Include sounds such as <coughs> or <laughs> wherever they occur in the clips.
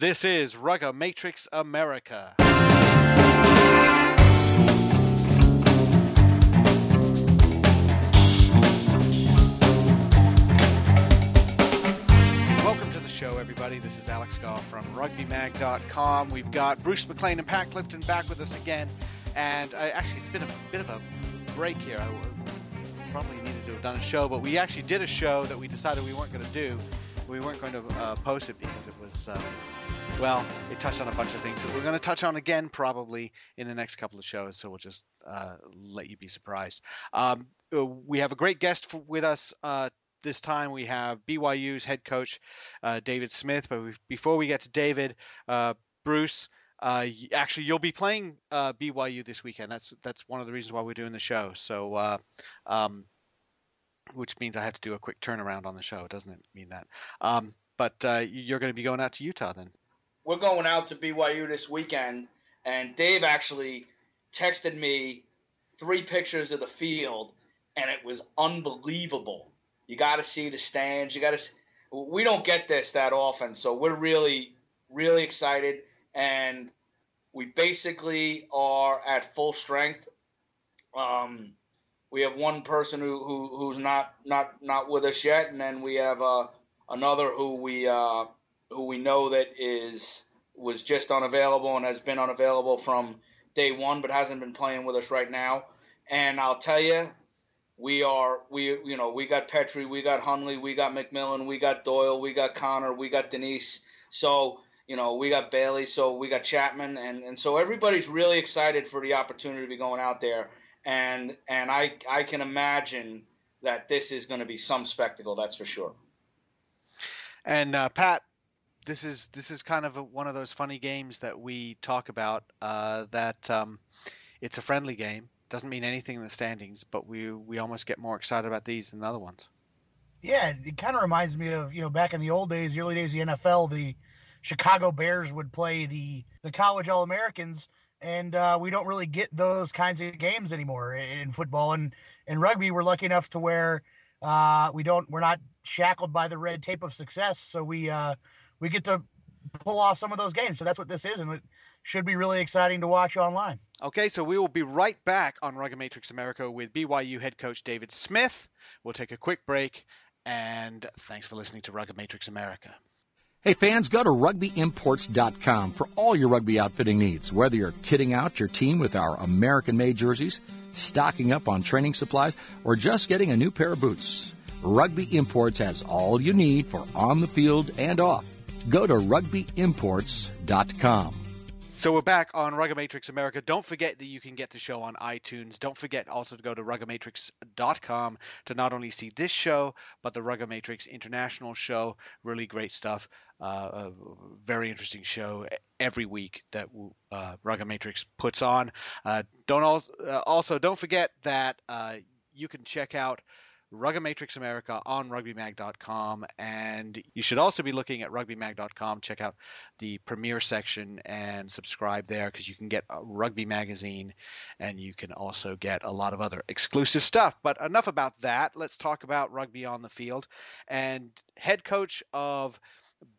This is Rugga Matrix America. Welcome to the show, everybody. This is Alex Goff from RugbyMag.com. We've got Bruce McLean and Pat Clifton back with us again, and uh, actually, it's been a bit of a break here. I probably needed to have done a show, but we actually did a show that we decided we weren't going to do. We weren't going to uh, post it because it was, uh, well, it touched on a bunch of things that we're going to touch on again probably in the next couple of shows. So we'll just uh, let you be surprised. Um, uh, we have a great guest for, with us uh, this time we have BYU's head coach uh, David Smith. But we, before we get to David, uh, Bruce, uh, actually you'll be playing BYU this weekend. That's that's one of the reasons why we're doing the show. So, um, which means I have to do a quick turnaround on the show, doesn't it? Mean that? Um, but you're going to be going out to Utah then. We're going out to BYU this weekend, and Dave actually texted me three pictures of the field, and it was unbelievable you got to see the stands. You got to. We don't get this that often, so we're really, really excited, and we basically are at full strength. Um, we have one person who, who who's not not not with us yet, and then we have uh, another who we uh, who we know that is was just unavailable and has been unavailable from day one, but hasn't been playing with us right now. And I'll tell you, we are we you know we got Petri, we got Hunley, we got McMillan, we got Doyle, we got Connor, we got Denise. So you know we got Bailey, so we got Chapman, and and so everybody's really excited for the opportunity to be going out there, and and I I can imagine that this is going to be some spectacle, that's for sure. And uh, Pat, this is this is kind of a, one of those funny games that we talk about. Uh, that um, it's a friendly game doesn't mean anything in the standings, but we we almost get more excited about these than the other ones. Yeah, it kind of reminds me of you know back in the old days, the early days of the NFL, the Chicago Bears would play the the college All Americans, and uh, we don't really get those kinds of games anymore in football and in rugby. We're lucky enough to where uh, we don't we're not shackled by the red tape of success, so we uh, we get to pull off some of those games. So that's what this is, and it should be really exciting to watch online. Okay, so we will be right back on Rugga Matrix America with BYU head coach David Smith. We'll take a quick break, and thanks for listening to Rugga Matrix America. Hey fans, go to rugbyimports.com for all your rugby outfitting needs. Whether you're kitting out your team with our American made jerseys, stocking up on training supplies, or just getting a new pair of boots, Rugby Imports has all you need for on the field and off. Go to rugbyimports.com. So we're back on Rugga Matrix America. Don't forget that you can get the show on iTunes. Don't forget also to go to ruggamatrix.com to not only see this show, but the Rugga Matrix International show. Really great stuff. Uh, a very interesting show every week that uh, Matrix puts on. Uh, don't also, uh, also don't forget that uh, you can check out Rugga Matrix America on rugbymag.com. And you should also be looking at rugbymag.com. Check out the premiere section and subscribe there because you can get a rugby magazine and you can also get a lot of other exclusive stuff. But enough about that. Let's talk about rugby on the field. And head coach of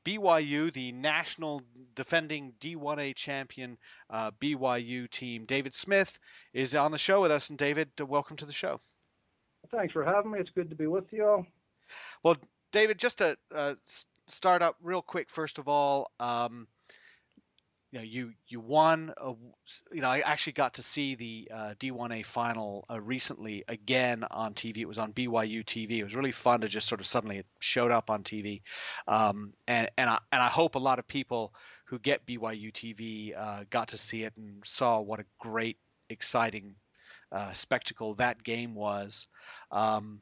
BYU, the national defending D1A champion uh, BYU team, David Smith, is on the show with us. And David, welcome to the show. Thanks for having me. It's good to be with you all. Well, David, just to uh, start up real quick, first of all, um, you know, you you won. A, you know, I actually got to see the uh, D1A final uh, recently again on TV. It was on BYU TV. It was really fun to just sort of suddenly it showed up on TV, um, and and I and I hope a lot of people who get BYU TV uh, got to see it and saw what a great, exciting uh, spectacle that game was. Um,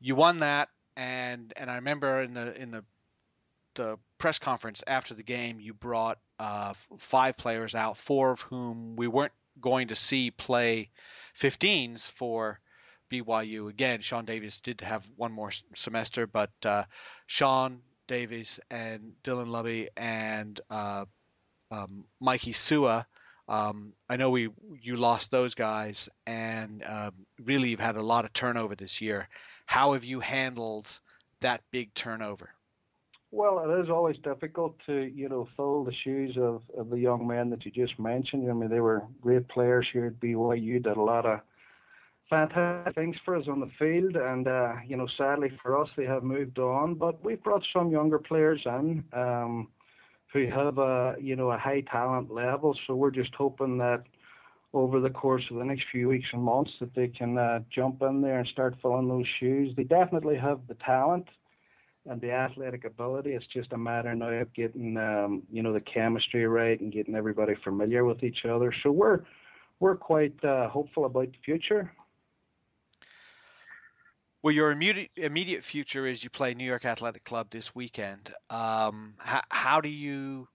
you won that, and and I remember in the in the the press conference after the game, you brought uh, five players out, four of whom we weren't going to see play 15s for BYU. Again, Sean Davis did have one more semester, but uh, Sean Davis and Dylan Lubby and uh, um, Mikey Sua um, I know we you lost those guys, and uh, really you've had a lot of turnover this year. How have you handled that big turnover? Well, it is always difficult to, you know, fill the shoes of, of the young men that you just mentioned. I mean, they were great players here at BYU, did a lot of fantastic things for us on the field, and uh, you know, sadly for us, they have moved on. But we've brought some younger players in um, who have a, you know, a high talent level. So we're just hoping that over the course of the next few weeks and months that they can uh, jump in there and start filling those shoes. They definitely have the talent and the athletic ability. It's just a matter now of getting um, you know the chemistry right and getting everybody familiar with each other. So we're we're quite uh, hopeful about the future. Well, your immediate immediate future is you play New York Athletic Club this weekend. Um, how, how do you,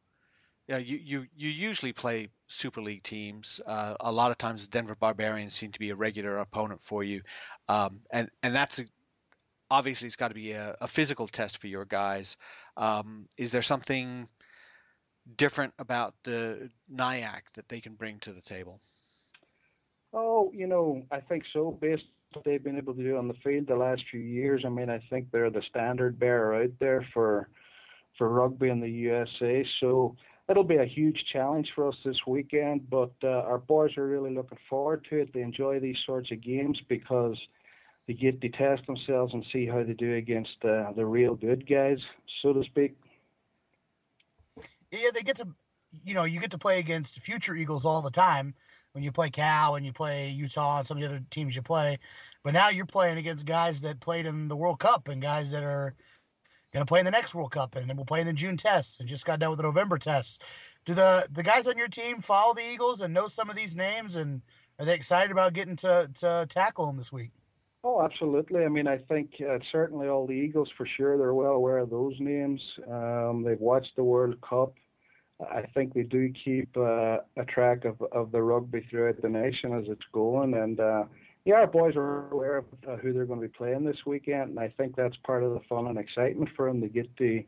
you, you, you you usually play Super League teams. Uh, a lot of times, the Denver Barbarians seem to be a regular opponent for you, um, and and that's a, obviously it's got to be a, a, physical test for your guys. Um, is there something different about the NYAC that they can bring to the table? Oh, you know, I think so. Based what they've been able to do on the field the last few years, I mean, I think they're the standard bearer out there for for rugby in the USA. So it'll be a huge challenge for us this weekend. But uh, our boys are really looking forward to it. They enjoy these sorts of games because they get to test themselves and see how they do against uh, the real good guys, so to speak. Yeah, they get to, you know, you get to play against future Eagles all the time when you play Cal and you play Utah and some of the other teams you play. But now you're playing against guys that played in the World Cup and guys that are going to play in the next World Cup and then we'll play in the June tests and just got done with the November tests. Do the the guys on your team follow the Eagles and know some of these names and are they excited about getting to to tackle them this week? Oh, absolutely. I mean, I think uh, certainly all the Eagles for sure. They're well aware of those names. Um, they've watched the World Cup. I think they do keep uh, a track of, of the rugby throughout the nation as it's going. And uh, yeah, our boys are aware of uh, who they're going to be playing this weekend. And I think that's part of the fun and excitement for them to get to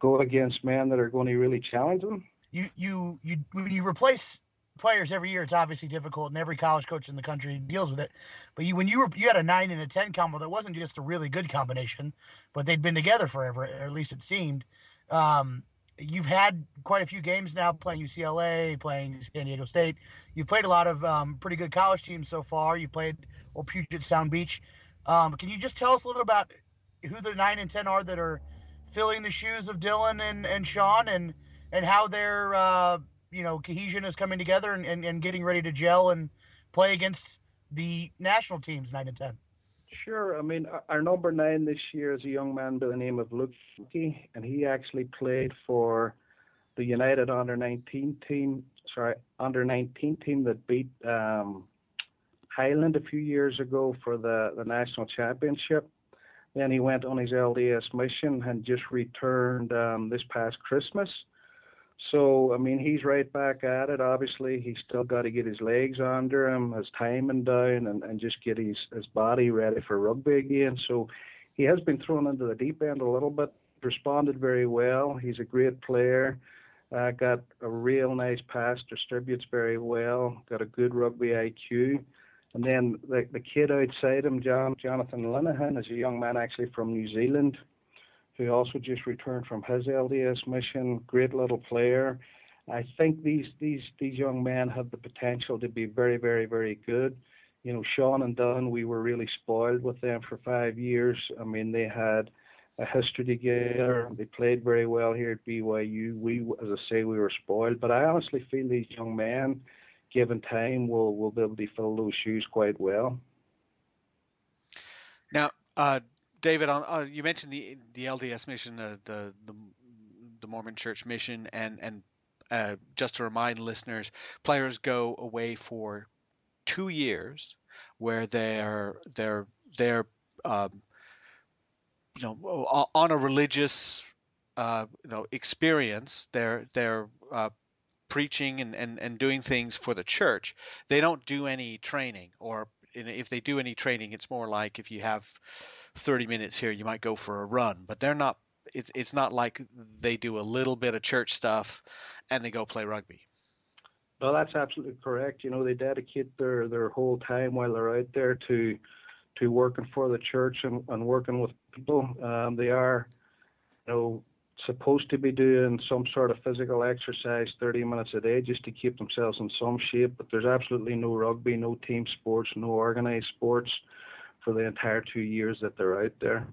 go against men that are going to really challenge them. You, you, you, when you replace players every year, it's obviously difficult, and every college coach in the country deals with it. But you, when you were you had a nine and a ten combo, that wasn't just a really good combination, but they'd been together forever, or at least it seemed. Um, you've had quite a few games now playing UCLA, playing San Diego State. You've played a lot of um, pretty good college teams so far. You played well, Puget Sound Beach. Um, can you just tell us a little about who the nine and ten are that are filling the shoes of Dylan and, and Sean, and and how they're uh, you know cohesion is coming together and, and, and getting ready to gel and play against the national teams nine and ten. Sure. I mean, our number nine this year is a young man by the name of Luke and he actually played for the United under 19 team. Sorry, under 19 team that beat um, Highland a few years ago for the the national championship. Then he went on his LDS mission and just returned um, this past Christmas. So I mean, he's right back at it. Obviously, he's still got to get his legs under him, his timing down, and, and just get his his body ready for rugby again. So he has been thrown into the deep end a little bit. Responded very well. He's a great player. Uh, got a real nice pass, distributes very well. Got a good rugby IQ. And then the the kid outside him, John Jonathan Linehan, is a young man actually from New Zealand who also just returned from his LDS mission. Great little player. I think these these these young men have the potential to be very very very good. You know, Sean and Don, we were really spoiled with them for five years. I mean, they had a history together. They played very well here at BYU. We, as I say, we were spoiled. But I honestly feel these young men, given time, will will be able to fill those shoes quite well. Now, uh, David, on, uh, you mentioned the the LDS mission, uh, the, the the Mormon Church mission, and and uh, just to remind listeners, players go away for two years, where they're they're they're um, you know on a religious uh, you know experience. They're they're uh, preaching and, and, and doing things for the church. They don't do any training, or if they do any training, it's more like if you have 30 minutes here, you might go for a run, but they're not. It's it's not like they do a little bit of church stuff and they go play rugby. Well, that's absolutely correct. You know, they dedicate their their whole time while they're out there to to working for the church and, and working with people. Um, they are, you know, supposed to be doing some sort of physical exercise 30 minutes a day just to keep themselves in some shape. But there's absolutely no rugby, no team sports, no organized sports for the entire two years that they're out there.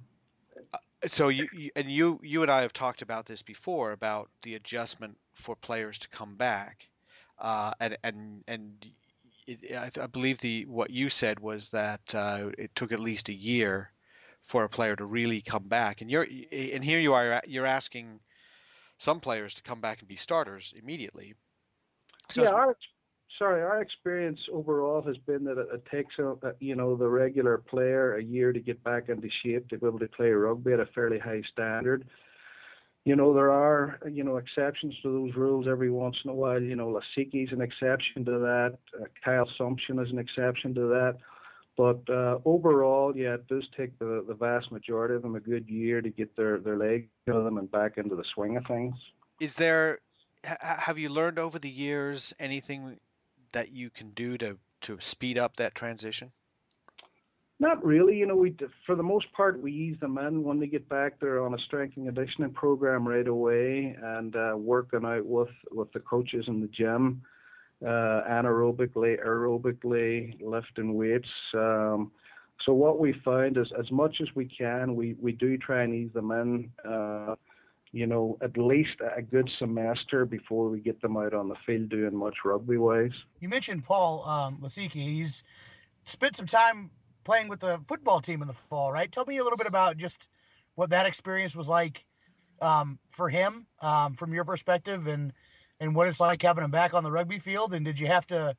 So you, you and you you and I have talked about this before about the adjustment for players to come back, uh, and and and it, I, I, believe the what you said was that uh, it took at least a year for a player to really come back. And you're and here you are you're asking some players to come back and be starters immediately. So yeah, our, sorry, our experience overall has been that it, it takes a, a, you know the regular player a year to get back into shape to be able to play rugby at a fairly high standard. You know there are you know exceptions to those rules every once in a while. You know Lasike's an exception to that. Uh, Kyle Sumsion is an exception to that but uh, overall, yeah, it does take the, the vast majority of them a good year to get their, their legs of them and back into the swing of things. Is there, have you learned over the years anything that you can do to, to speed up that transition? Not really. You know, we for the most part we ease them in when they get back. They're on a strength and conditioning program right away and uh, working out with with the coaches in the gym uh, anaerobically, aerobically, lifting weights. Um, so what we find is, as much as we can, we, we do try and ease them in. Uh, you know, at least a good semester before we get them out on the field doing much rugby wise. You mentioned Paul um, Lasike. He's spent some time playing with the football team in the fall, right? Tell me a little bit about just what that experience was like um, for him um, from your perspective and and what it's like having him back on the rugby field? And did you have to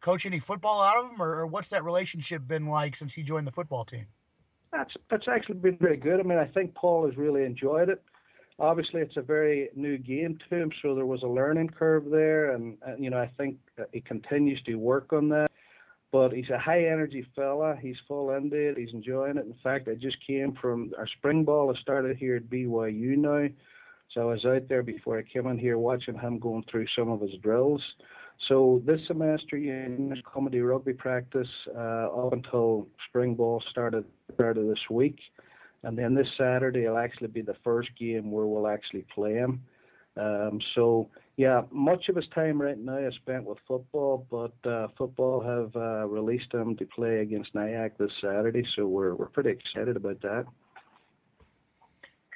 coach any football out of him, or, or what's that relationship been like since he joined the football team? That's that's actually been very good. I mean, I think Paul has really enjoyed it. Obviously, it's a very new game to him, so there was a learning curve there, and, and you know I think he continues to work on that. But he's a high energy fella. He's full into it. He's enjoying it. In fact, I just came from our spring ball I started here at BYU now. So I was out there before I came in here watching him going through some of his drills. So this semester, in comedy rugby practice uh, up until spring ball started started this week, and then this Saturday will actually be the first game where we'll actually play him. Um, so yeah, much of his time right now is spent with football, but uh, football have uh, released him to play against NYAC this Saturday, so we're we're pretty excited about that.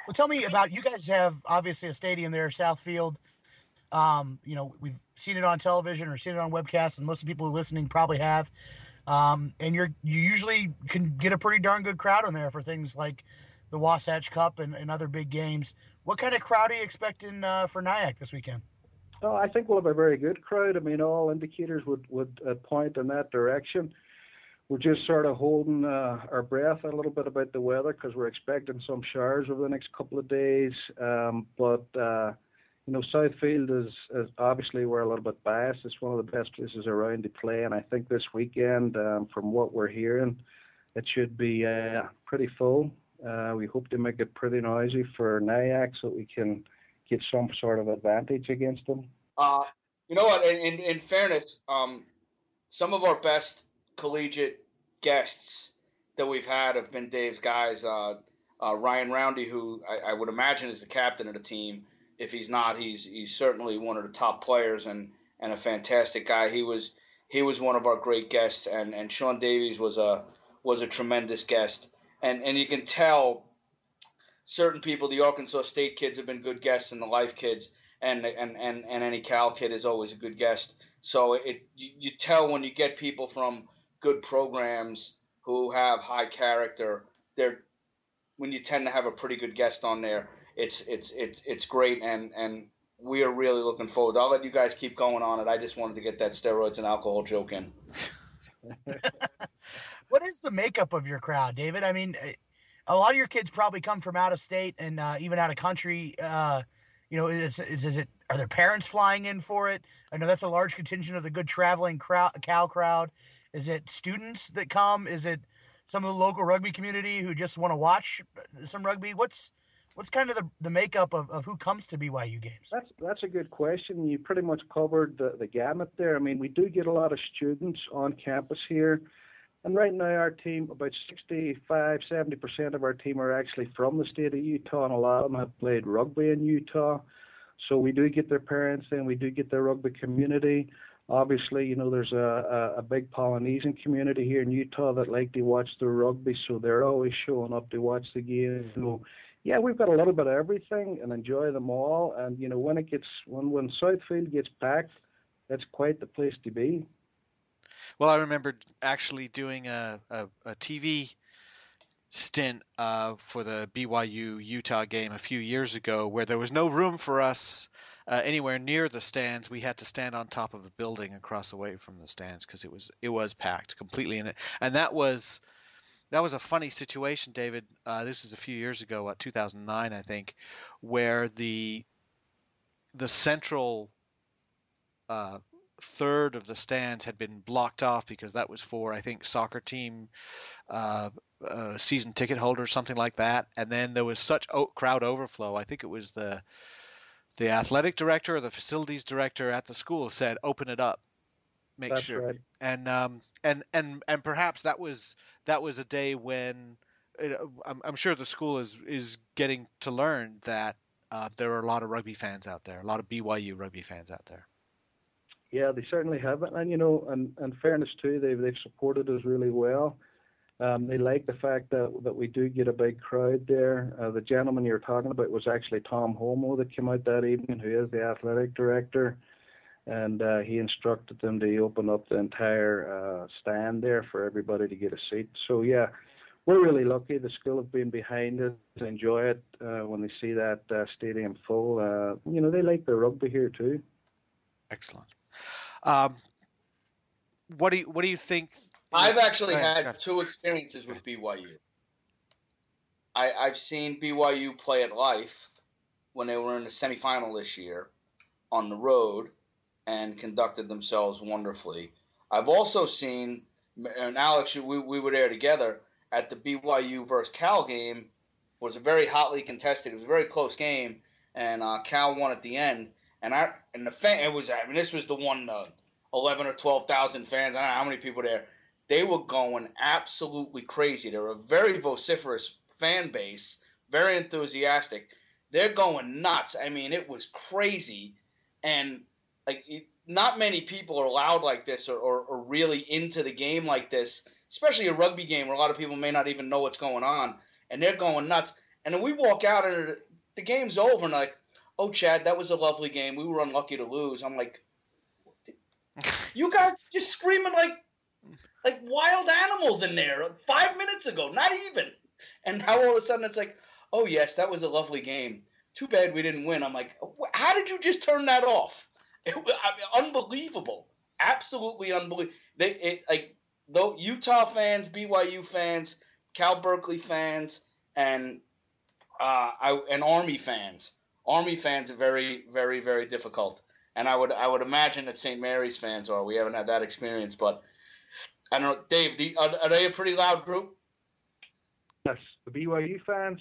Well, tell me about you guys have obviously a stadium there, Southfield. Um, you know, we've seen it on television or seen it on webcasts, and most of the people listening probably have. Um, and you're you usually can get a pretty darn good crowd on there for things like the Wasatch Cup and, and other big games. What kind of crowd are you expecting uh, for NYAC this weekend? Oh, I think we'll have a very good crowd. I mean, all indicators would would uh, point in that direction we're just sort of holding uh, our breath a little bit about the weather because we're expecting some showers over the next couple of days. Um, but uh, you know, Southfield is, is, obviously we're a little bit biased. It's one of the best places around to play, and I think this weekend, um, from what we're hearing, it should be uh, pretty full. Uh, we hope to make it pretty noisy for NYAC so we can get some sort of advantage against them. Uh, you know what? In, in, in fairness, um, some of our best collegiate guests that we've had have been Dave's guys. Uh, uh, Ryan Roundy, who I, I, would imagine is the captain of the team. If he's not, he's he's certainly one of the top players and, and a fantastic guy. He was he was one of our great guests, and, and Sean Davies was a was a tremendous guest. And and you can tell certain people, the Arkansas State kids have been good guests, and the Life kids, and and and, and any Cal kid is always a good guest. So it you, you tell when you get people from good programs who have high character, they're when you tend to have a pretty good guest on there, it's it's it's it's great and and we are really looking forward. I'll let you guys keep going on it. I just wanted to get that steroids and alcohol joke in. <laughs> what is the makeup of your crowd, David? I mean, a lot of your kids probably come from out of state and uh, even out of country. Uh, you know, is, is, is it are their parents flying in for it? I know that's a large contingent of the good traveling crowd, Cal crowd. Is it students that come? Is it some of the local rugby community who just want to watch some rugby? What's what's kind of the, the makeup of, of who comes to BYU games? That's that's a good question. You pretty much covered the, the gamut there. I mean, we do get a lot of students on campus here. And right now, our team, about 65, 70% of our team are actually from the state of Utah, and a lot of them have played rugby in Utah. So we do get their parents in, we do get their rugby community. Obviously, you know, there's a, a, a big Polynesian community here in Utah that like to watch the rugby, so they're always showing up to watch the game. So, yeah, we've got a little bit of everything and enjoy them all. And you know, when it gets when when Southfield gets packed, that's quite the place to be. Well, I remember actually doing a, a, a TV stint uh, for the BYU Utah game a few years ago where there was no room for us uh, anywhere near the stands. We had to stand on top of a building across away from the stands because it was it was packed completely in it, and that was that was a funny situation, David. Uh, this was a few years ago, what 2009, I think, where the the central uh, third of the stands had been blocked off because that was for I think soccer team uh, uh, season ticket holders, something like that. And then there was such o- crowd overflow. I think it was the the athletic director or the facilities director at the school said, "Open it up, make That's sure." right. And um, and and and perhaps that was that was a day when it, I'm, I'm sure the school is is getting to learn that uh, there are a lot of rugby fans out there, a lot of BYU rugby fans out there. Yeah, they certainly have it, and you know, and and fairness too, they've they've supported us really well. Um, they like the fact that that we do get a big crowd there. Uh, the gentleman you're talking about was actually Tom Holmoe that came out that evening, who is the athletic director, and uh, he instructed them to open up the entire uh, stand there for everybody to get a seat. So yeah, we're really lucky. The school have been behind it, enjoy it uh, when they see that uh, stadium full. Uh, you know, they like the rugby here too. Excellent. Um, what do you what do you think? I've actually ahead, had two experiences with BYU. I, I've seen BYU play at Life when they were in the semifinal this year on the road and conducted themselves wonderfully. I've also seen, and Alex, we, we were there together at the BYU versus Cal game. Was a very hotly contested. It was a very close game, and uh, Cal won at the end. And I and the fan, it was. I mean, this was the one, uh, eleven or twelve thousand fans. I don't know how many people there. They were going absolutely crazy. They're a very vociferous fan base, very enthusiastic. They're going nuts. I mean, it was crazy, and like not many people are allowed like this or, or, or really into the game like this, especially a rugby game where a lot of people may not even know what's going on, and they're going nuts. And then we walk out and the game's over, and like, oh, Chad, that was a lovely game. We were unlucky to lose. I'm like, <laughs> you guys just screaming like like wild animals in there five minutes ago, not even. And now all of a sudden it's like, oh yes, that was a lovely game. Too bad we didn't win. I'm like, how did you just turn that off? It, I mean, unbelievable, absolutely unbelievable. They it, like though Utah fans, BYU fans, Cal Berkeley fans, and uh, I, and Army fans. Army fans are very, very, very difficult, and I would I would imagine that St. Mary's fans are. We haven't had that experience, but I don't know, Dave. The, are, are they a pretty loud group? Yes, the BYU fans,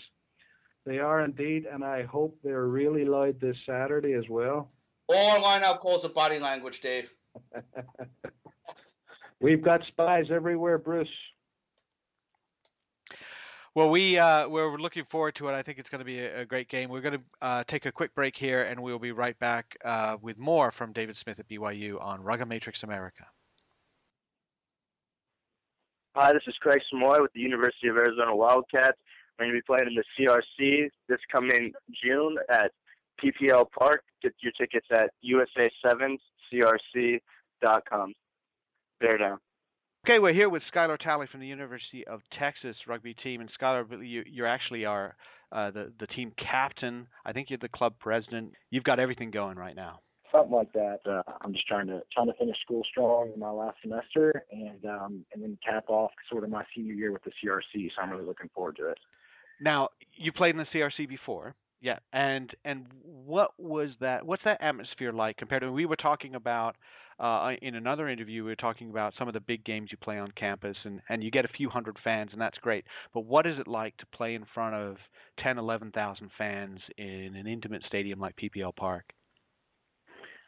they are indeed, and I hope they're really loud this Saturday as well. All our line out calls it body language, Dave. <laughs> We've got spies everywhere, Bruce. Well, we uh, we're looking forward to it. I think it's going to be a, a great game. We're going to uh, take a quick break here, and we'll be right back uh, with more from David Smith at BYU on Rugga Matrix America. Hi, this is Craig Samoy with the University of Arizona Wildcats. We're going to be playing in the CRC this coming June at PPL Park. Get your tickets at USA7crc.com. Bear down. Okay, we're here with Skylar Talley from the University of Texas rugby team, and Skylar, you you actually are uh, the the team captain. I think you're the club president. You've got everything going right now. something like that. Uh, I'm just trying to trying to finish school strong in my last semester, and um, and then cap off sort of my senior year with the CRC. So I'm really looking forward to it. Now, you played in the CRC before, yeah, and and what was that? What's that atmosphere like compared to? We were talking about uh, in another interview. We were talking about some of the big games you play on campus, and and you get a few hundred fans, and that's great. But what is it like to play in front of 10, 11,000 fans in an intimate stadium like PPL Park?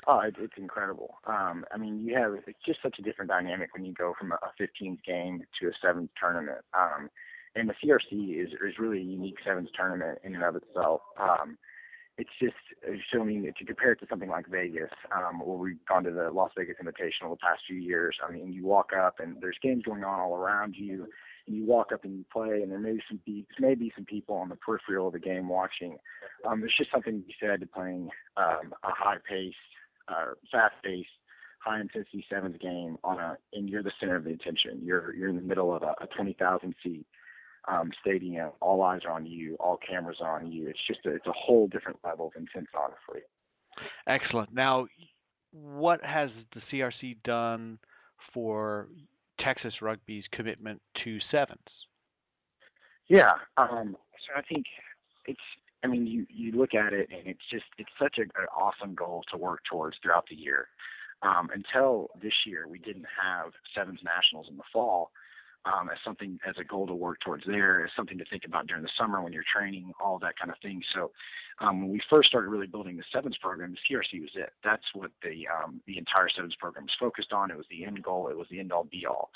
Oh, it, it's incredible. Um, I mean, you have it's just such a different dynamic when you go from a, a 15th game to a seventh tournament. Um, and the CRC is is really a unique sevens tournament in and of itself. Um, it's just I mean to compare it to something like Vegas, um, where we've gone to the Las Vegas Invitational the past few years. I mean, you walk up and there's games going on all around you. And you walk up and you play, and there may be some may be some people on the peripheral of the game watching. Um, there's just something to be said to playing um, a high pace, uh, fast paced, high intensity sevens game on a, and you're the center of the attention. You're you're in the middle of a, a 20,000 seat um, stadium. All eyes are on you. All cameras are on you. It's just a, it's a whole different level of intense, honestly. Excellent. Now, what has the CRC done for Texas Rugby's commitment to sevens? Yeah, um, so I think it's. I mean, you you look at it and it's just it's such a, an awesome goal to work towards throughout the year. Um, until this year, we didn't have sevens nationals in the fall, um, as something as a goal to work towards there, as something to think about during the summer when you're training, all that kind of thing. So um, when we first started really building the sevens program, the CRC was it. That's what the um, the entire sevens program was focused on. It was the end goal. It was the end all be all.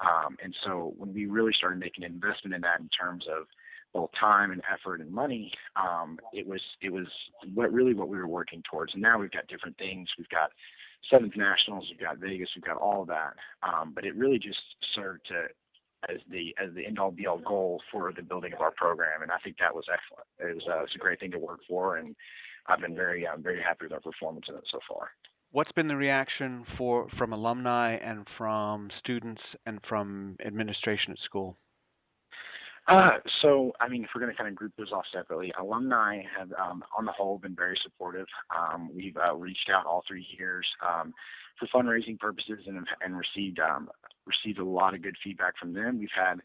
Um, and so when we really started making an investment in that in terms of both time and effort and money, um, it was it was what really what we were working towards. And now we've got different things. We've got Sevens Nationals, we've got Vegas, we've got all of that. Um, but it really just served to as the as the end all be all goal for the building of our program, and I think that was excellent. It was uh, it was a great thing to work for, and I've been very um, very happy with our performance in it so far. What's been the reaction for from alumni and from students and from administration at school? Uh, so, I mean, if we're going to kind of group those off separately, alumni have, um, on the whole, been very supportive. Um, we've uh, reached out all three years um, for fundraising purposes and, and received um, received a lot of good feedback from them. We've had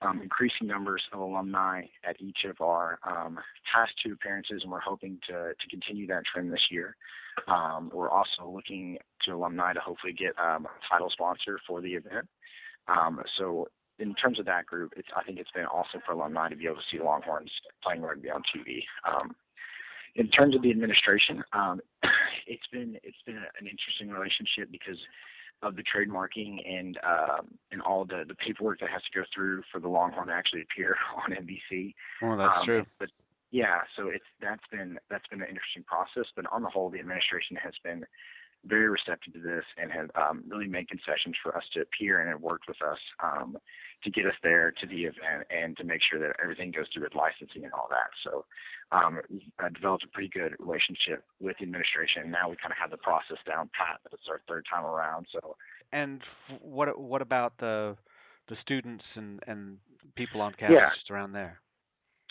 um, increasing numbers of alumni at each of our um, past two appearances, and we're hoping to, to continue that trend this year. We're also looking to alumni to hopefully get a title sponsor for the event. Um, so in terms of that group, it's, I think it's been awesome for alumni to be able to see Longhorns playing rugby on TV. Um, in terms of the administration, <coughs> it's been it's been an interesting relationship because of the trademarking and um, and all the the paperwork that has to go through for the Longhorn to actually appear <laughs> on NBC. Oh, that's um, true. But yeah, so it's that's been that's been an interesting process. But on the whole, the administration has been very receptive to this and have um, really made concessions for us to appear and have worked with us um, to get us there to the event and to make sure that everything goes through with licensing and all that. So um, I developed a pretty good relationship with the administration. Now we kind of have the process down pat. But it's our third time around. So. And what what about the the students and and people on campus yeah. around there?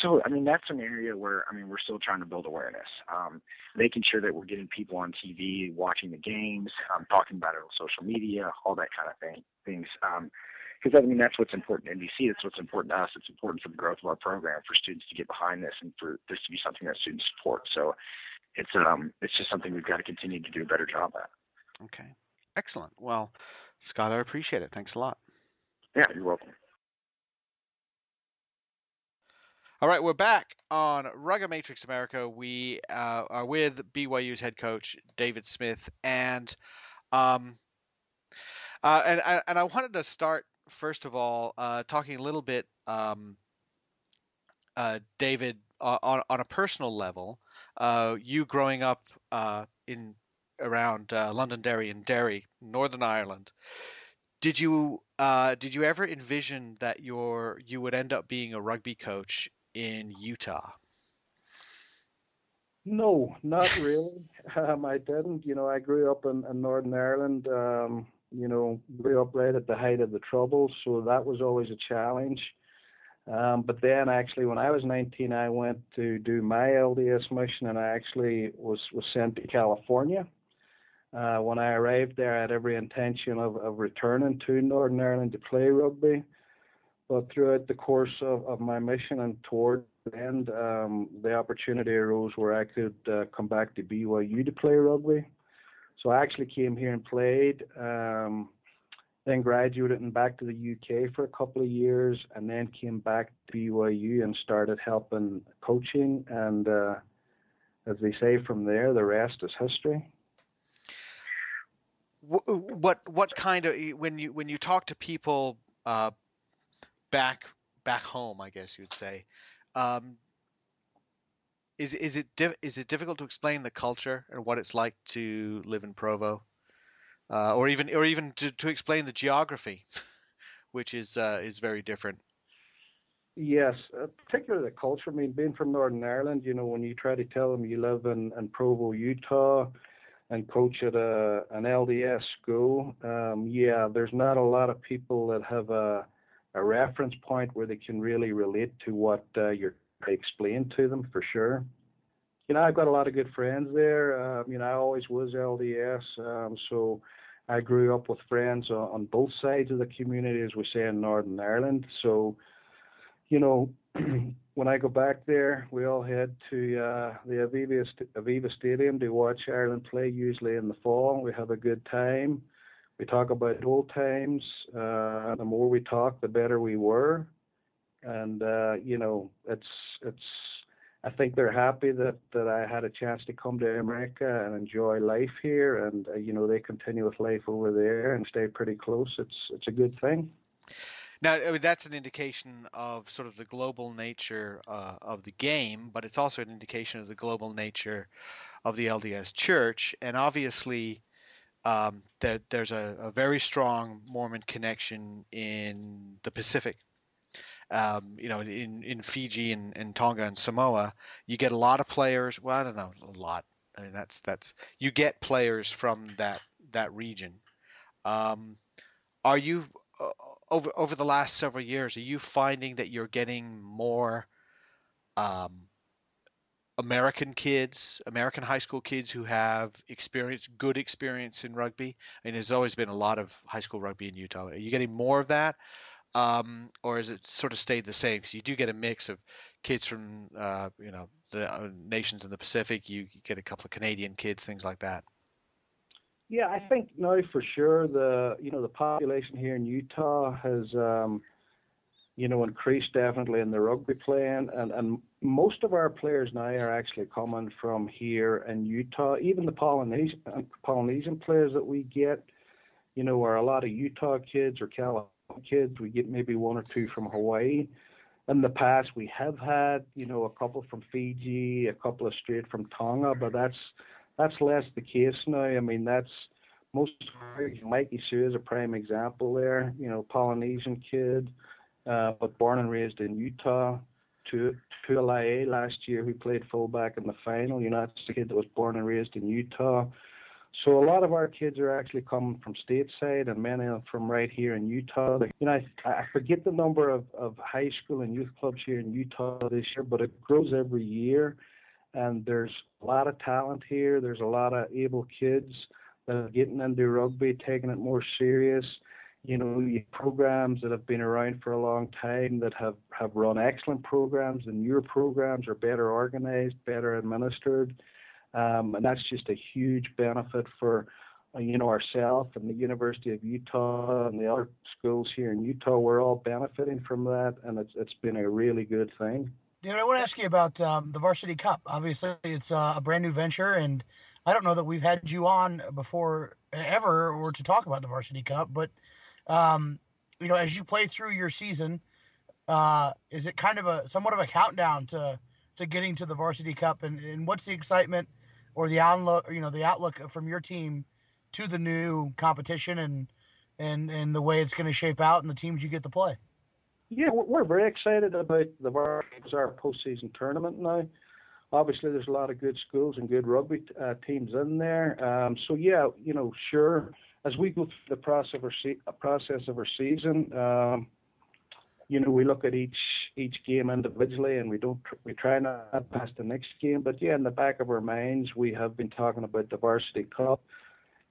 So, I mean, that's an area where, I mean, we're still trying to build awareness, um, making sure that we're getting people on TV, watching the games, um, talking about it on social media, all that kind of thing, things. Um, because I mean that's what's important to NBC. That's what's important to us. It's important for the growth of our program for students to get behind this and for this to be something that students support. So it's um it's just something we've got to continue to do a better job at. Okay, excellent. Well, Scott, I appreciate it. Thanks a lot. Yeah, you're welcome. All right, we're back on Rugga Matrix America. We uh, are with BYU's head coach David Smith, and um, uh, and and I wanted to start first of all uh, talking a little bit, um, uh, David, on on a personal level. Uh, you growing up uh, in around Londonderry and Derry, Northern Ireland. Did you did you ever envision that your you would end up being a rugby coach in Utah? No, not really. <laughs> Um, I didn't. You know, I grew up in, in Northern Ireland. Um, you know, grew up right at the height of the Troubles, so that was always a challenge. Um, but then, actually, when I was 19, I went to do my LDS mission, and I actually was was sent to California. Uh, when I arrived there, I had every intention of, of returning to Northern Ireland to play rugby. But throughout the course of, of my mission and toward the end, um, the opportunity arose where I could uh, come back to BYU to play rugby. So I actually came here and played, um, then graduated and back to the UK for a couple of years, and then came back to BYU and started helping coaching. And uh, as they say, from there, the rest is history. what what kind of when you when you talk to people uh, back back home, I guess you'd say, um, is is it is it difficult to explain the culture and what it's like to live in Provo, uh, or even or even to, to explain the geography, <laughs> which is uh, is very different. Yes, uh, particularly the culture. I mean, being from Northern Ireland, you know, when you try to tell them you live in, in Provo, Utah, and coach at a an LDS school, um, yeah, there's not a lot of people that have a a reference point where they can really relate to what uh, you're explain to them for sure. You know, I've got a lot of good friends there. Um, you know, I always was LDS, um, so I grew up with friends on, on both sides of the community, as we say in Northern Ireland. So, you know, <clears throat> when I go back there, we all head to uh, the Aviva, Aviva Stadium to watch Ireland play, usually in the fall. We have a good time. We talk about old times. Uh, the more we talk, the better we were and uh, you know, it's it's. I think they're happy that that I had a chance to come to America and enjoy life here, and uh, you know, they continue with life over there and stay pretty close. It's it's a good thing. Now, I mean, that's an indication of sort of the global nature uh, of the game, but it's also an indication of the global nature of the LDS Church. And obviously, um, that there's a, a, very strong Mormon connection in the Pacific um, you know, in, in Fiji and, and Tonga and Samoa, you get a lot of players. Well, I don't know, a lot. I mean, that's that's you get players from that that region. Um, are you uh, over over the last several years? Are you finding that you're getting more um, American kids, American high school kids who have experience, good experience in rugby? Mean, there's always been a lot of high school rugby in Utah. Are you getting more of that, um, or has it sort of stayed the same? Because you do get a mix of kids from uh, you know the uh, nations in the Pacific. You, you, get a couple of Canadian kids, things like that. Yeah, I think now for sure the you know the population here in Utah has um, you know increased definitely in the rugby playing, and and most of our players now are actually coming from here in Utah. Even the Polynesian Polynesian players that we get, you know, are a lot of Utah kids or California kids. We get maybe one or two from Hawaii. In the past, we have had, you know, a couple from Fiji, a couple of straight from Tonga, but that's that's less the case now. I mean, that's most Mikey Sue is a prime example there. You know, Polynesian kid, uh, but born and raised in Utah. To Tualae last year, who played fullback in the final. You know, that's a kid that was born and raised in Utah. So a lot of our kids are actually coming from stateside and many from right here in Utah. You know, I, I forget the number of, of high school and youth clubs here in Utah this year, but it grows every year. And there's a lot of talent here. There's a lot of able kids that are getting into rugby, taking it more serious. You know, programs that have been around for a long time that have, have run excellent programs, and your programs are better organized, better administered um, and that's just a huge benefit for uh, you know ourselves and the University of Utah and the other schools here in Utah. We're all benefiting from that, and it's it's been a really good thing. Dude, I want to ask you about um, the Varsity Cup. Obviously, it's uh, a brand new venture, and I don't know that we've had you on before ever or to talk about the Varsity Cup. But um, you know, as you play through your season, uh, is it kind of a somewhat of a countdown to to getting to the Varsity Cup, and, and what's the excitement? or the outlook, you know, the outlook from your team to the new competition and and and the way it's going to shape out and the teams you get to play. Yeah, we're very excited about the varsity our postseason tournament now. Obviously, there's a lot of good schools and good rugby uh, teams in there. Um, so yeah, you know, sure. As we go through the process of our, se- process of our season, um, you know, we look at each each game individually, and we don't we try not to pass the next game. But yeah, in the back of our minds, we have been talking about the varsity cup.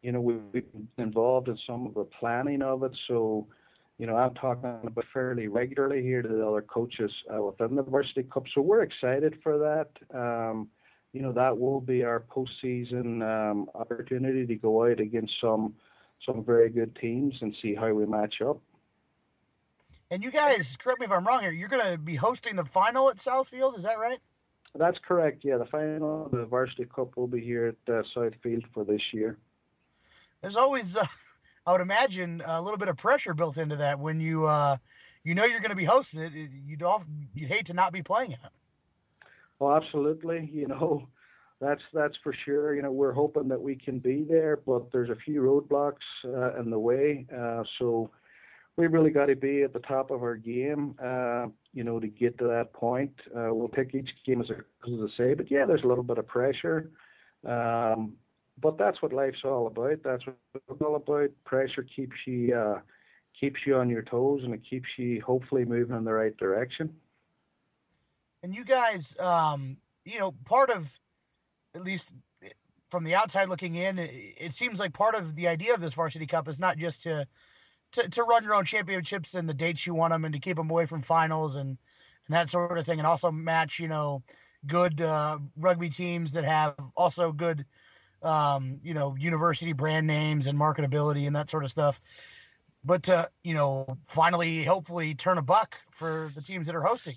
You know, we've been involved in some of the planning of it, so you know, I'm talking about fairly regularly here to the other coaches uh, within the varsity cup. So we're excited for that. Um, you know, that will be our postseason um, opportunity to go out against some some very good teams and see how we match up. And you guys, correct me if I'm wrong here, you're going to be hosting the final at Southfield, is that right? That's correct. Yeah, the final, the Varsity Cup will be here at uh, Southfield for this year. there's always, uh, <laughs> I would imagine, a little bit of pressure built into that when you uh, you know you're going to be hosting it. You'd off, you'd hate to not be playing it. Well, absolutely. You know, that's that's for sure. You know, we're hoping that we can be there, but there's a few roadblocks uh, in the way. Uh, so we really got to be at the top of our game, uh, you know, to get to that point. Uh, we'll take each game as as I say, but yeah, there's a little bit of pressure. Um, but that's what life's all about. That's what it's all about. Pressure keeps you uh, keeps you on your toes, and it keeps you hopefully moving in the right direction. And you guys, um, you know, part of at least from the outside looking in, it, seems like part of the idea of this varsity cup is not just to to, to run your own championships and the dates you want them and to keep them away from finals and, and that sort of thing and also match you know good uh, rugby teams that have also good um, you know university brand names and marketability and that sort of stuff. But to you know finally hopefully turn a buck for the teams that are hosting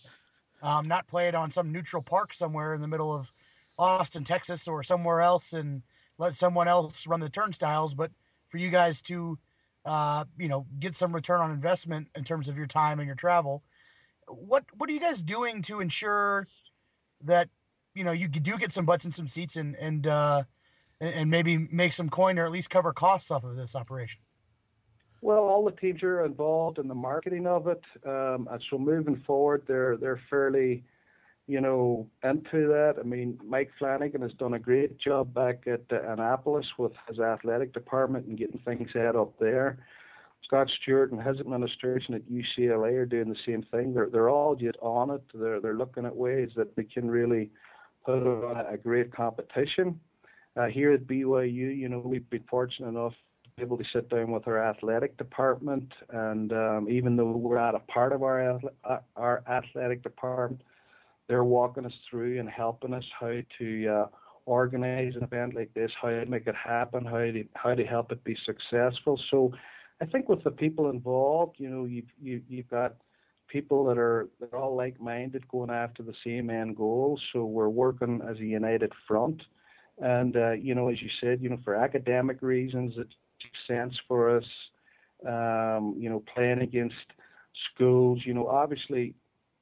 um, not play it on some neutral park somewhere in the middle of austin texas or somewhere else and let someone else run the turnstiles but for you guys to uh, you know, get some return on investment in terms of your time and your travel. What what are you guys doing to ensure that you know you do get some butts and some seats and and uh, and maybe make some coin or at least cover costs off of this operation? Well, all the teams are involved in the marketing of it, um, and so moving forward, they're they're fairly you know, into that. I mean, Mike Flanagan has done a great job back at uh, Annapolis with his athletic department and getting things set up there. Scott Stewart and his administration at UCLA are doing the same thing. They're they're all just on it. They're they're looking at ways that they can really put on a great competition. Uh, here at BYU, you know, we've been fortunate enough to be able to sit down with our athletic department, and um, even though we're not a part of our uh, our athletic department, they're walking us through and helping us how to uh, organize an event like this, how to make it happen, how to how to help it be successful. So, I think with the people involved, you know, you've you, you've got people that are they're all like-minded, going after the same end goal. So we're working as a united front. And uh, you know, as you said, you know, for academic reasons, it makes sense for us. Um, you know, playing against schools. You know, obviously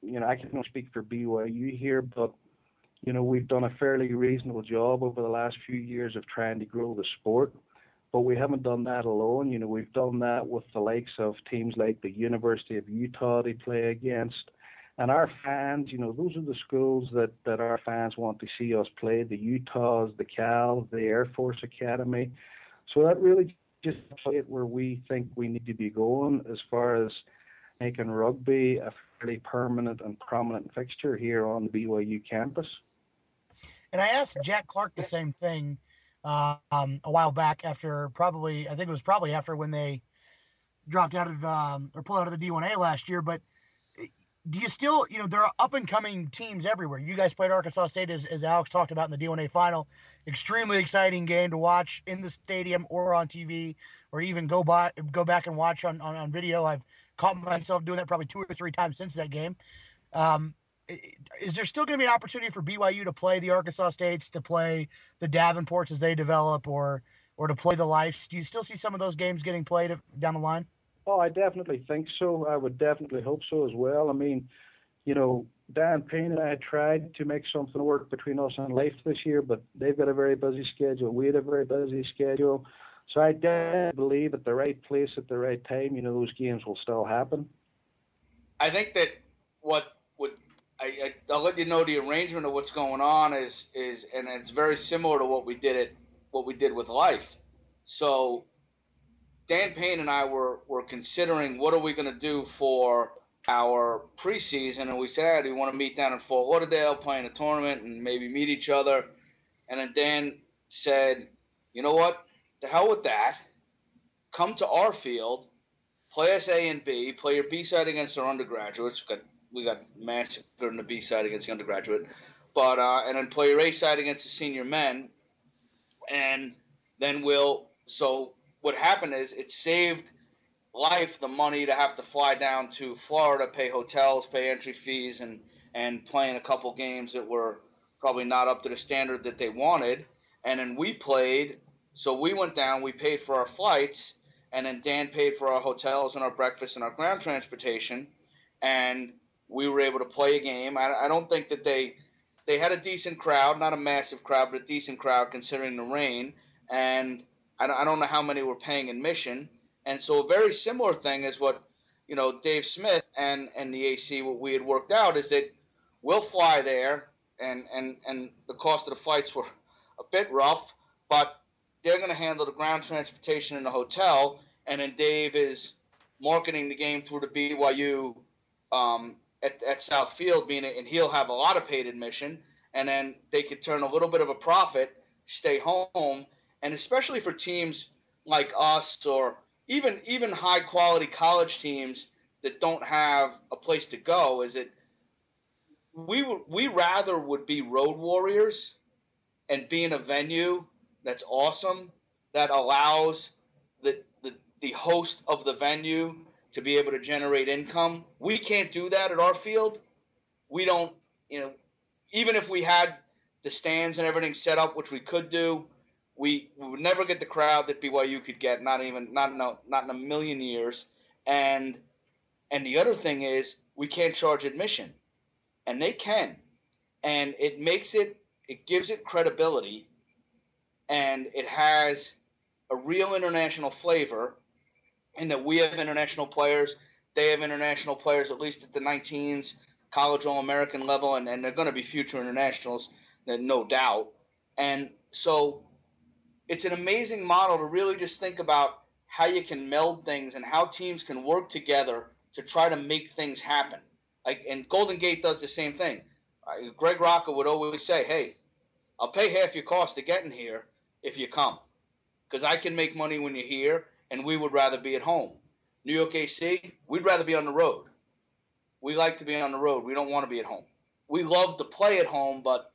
you know, I can speak for BYU here, but you know, we've done a fairly reasonable job over the last few years of trying to grow the sport. But we haven't done that alone. You know, we've done that with the likes of teams like the University of Utah they play against. And our fans, you know, those are the schools that, that our fans want to see us play the Utahs, the Cal, the Air Force Academy. So that really just it where we think we need to be going as far as making rugby a fairly permanent and prominent fixture here on the BYU campus. And I asked Jack Clark the same thing um, a while back after probably, I think it was probably after when they dropped out of um, or pulled out of the D1A last year. But eh, do you still, you know, there are up and coming teams everywhere. You guys played Arkansas State, as, as Alex talked about in the D1A final. Extremely exciting game to watch in the stadium or on TV, or even go by go back and watch on, on, on video. I've caught myself doing that probably two or three times since that game. Um, is there still going to be an opportunity for BYU to play the Arkansas States, to play the Davenports as they develop, or or to play the Lifes? Do you still see some of those games getting played down the line? Oh, I definitely think so. I would definitely hope so as well. I mean, you know, Dan Payne and I tried to make something work between us and Life this year, but they've got a very busy schedule. We had a very busy schedule. So I definitely believe at the right place at the right time, you know, those games will still happen. I think that what would I, I will let you know the arrangement of what's going on is is and it's very similar to what we did it what we did with life. So Dan Payne and I were were considering what are we going to do for our preseason, and we said, hey, do you want to meet down in Fort Lauderdale, playing a tournament, and maybe meet each other. And then Dan said, you know what? The hell with that. Come to our field, play us A and B, play your B side against our undergraduates. We got, we got massacred in the B side against the undergraduate, but uh, and then play your A side against the senior men, and then we'll. So what happened is it saved life the money to have to fly down to Florida, pay hotels, pay entry fees, and and playing a couple games that were probably not up to the standard that they wanted. And then we played So we went down, we paid for our flights, and then Dan paid for our hotels and our breakfast and our ground transportation, and we were able to play a game. I, I don't think that they they had a decent crowd, not a massive crowd, but a decent crowd considering the rain. And I, I don't know how many were paying admission. And so a very similar thing is what you know Dave Smith and and the AC what we had worked out is that we'll fly there, and and and the cost of the flights were a bit rough, but they're going to handle the ground transportation in the hotel, and then Dave is marketing the game through the BYU um, at, at South Field, meaning and he'll have a lot of paid admission, and then they could turn a little bit of a profit, stay home, and especially for teams like us or even even high quality college teams that don't have a place to go, is it we we rather would be road warriors and be in a venue that's awesome that allows the, the the host of the venue to be able to generate income. We can't do that at our field. We don't, you know, even if we had the stands and everything set up, which we could do, we, we would never get the crowd that BYU could get. Not even not a, not in a million years. And and the other thing is we can't charge admission, and they can, and it makes it it gives it credibility, and it has a real international flavor in that we have international players, they have international players, at least at the 19s, college All American level, and, and they're going to be future internationals, no doubt. And so it's an amazing model to really just think about how you can meld things and how teams can work together to try to make things happen. Like, and Golden Gate does the same thing. Greg Rocca would always say, "Hey, I'll pay half your cost to get in here if you come, because I can make money when you're here, and we would rather be at home. New York AC, we'd rather be on the road. We like to be on the road. We don't want to be at home. We love to play at home, but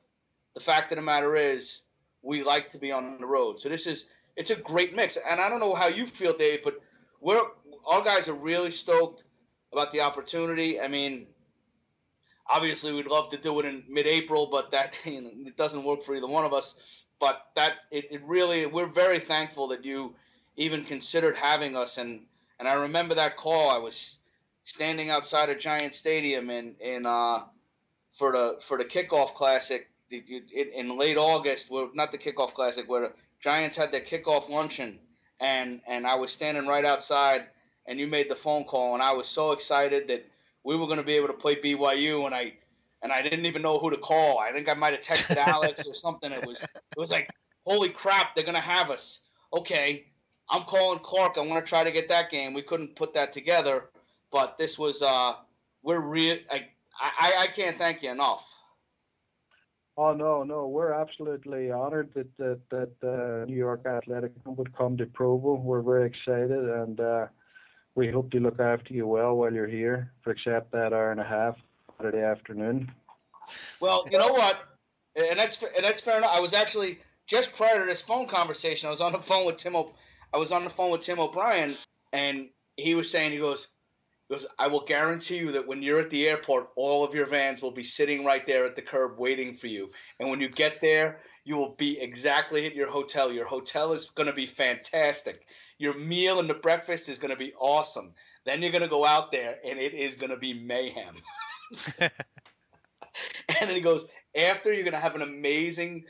the fact of the matter is, we like to be on the road. So this is it's a great mix. And I don't know how you feel, Dave, but we're our guys are really stoked about the opportunity. I mean, obviously we'd love to do it in mid-April, but that <laughs> you know, it doesn't work for either one of us. But that it, it really we're very thankful that you even considered having us. And and I remember that call. I was standing outside of Giant Stadium in in uh, for the for the kickoff classic in late August. Well, not the kickoff classic, where the Giants had their kickoff luncheon, and and I was standing right outside, and you made the phone call, and I was so excited that we were going to be able to play BYU, and I and I didn't even know who to call. I think I might have texted Alex or something. It was it was like, holy crap, they're to have us. Okay, I'm calling Clark. I want to try to get that game. We couldn't put that together, but this was uh, we're real. I, I I can't thank you enough. Oh no, no, we're absolutely honored that that that uh, New York Athletic would come to Provo. We're very excited, and uh, we hope to look after you well while you're here, for except that hour and a half Saturday afternoon. Well, you know what, and that's and that's fair enough. I was actually just prior to this phone conversation, I was on the phone with Tim. O- I was on the phone with Tim O'Brien, and he was saying, he goes, he goes, I will guarantee you that when you're at the airport, all of your vans will be sitting right there at the curb waiting for you. And when you get there, you will be exactly at your hotel. Your hotel is going to be fantastic. Your meal and the breakfast is going to be awesome. Then you're going to go out there, and it is going to be mayhem. <laughs> <laughs> and then he goes, after you're going to have an amazing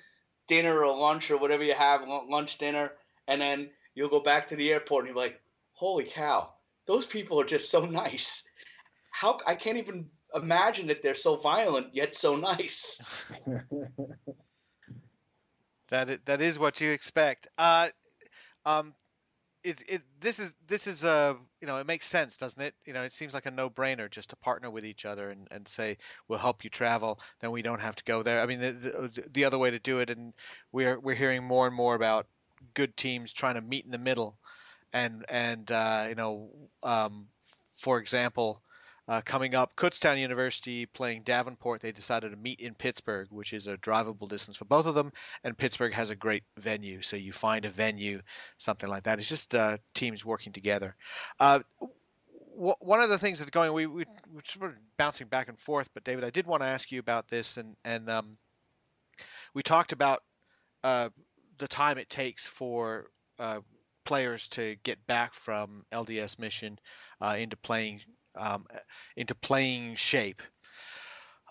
dinner or lunch or whatever you have, lunch, dinner, and then you'll go back to the airport and you're like, holy cow, those people are just so <laughs> nice. How I can't even imagine that they're so violent yet so nice. <laughs> that that is what you expect. Uh, um, it it this is this is uh you know it makes sense, doesn't it? You know, it seems like a no brainer just to partner with each other and, and say we'll help you travel, then we don't have to go there. I mean, the, the, the other way to do it, and we're we're hearing more and more about good teams trying to meet in the middle, and and uh, you know, um, for example, uh, coming up, Kutztown University playing Davenport. They decided to meet in Pittsburgh, which is a drivable distance for both of them. And Pittsburgh has a great venue, so you find a venue, something like that. It's just uh, teams working together. Uh, w- one of the things that's going, we, we we're sort of bouncing back and forth, but David, I did want to ask you about this, and and um, we talked about uh, the time it takes for uh, players to get back from LDS mission uh, into playing um, into playing shape.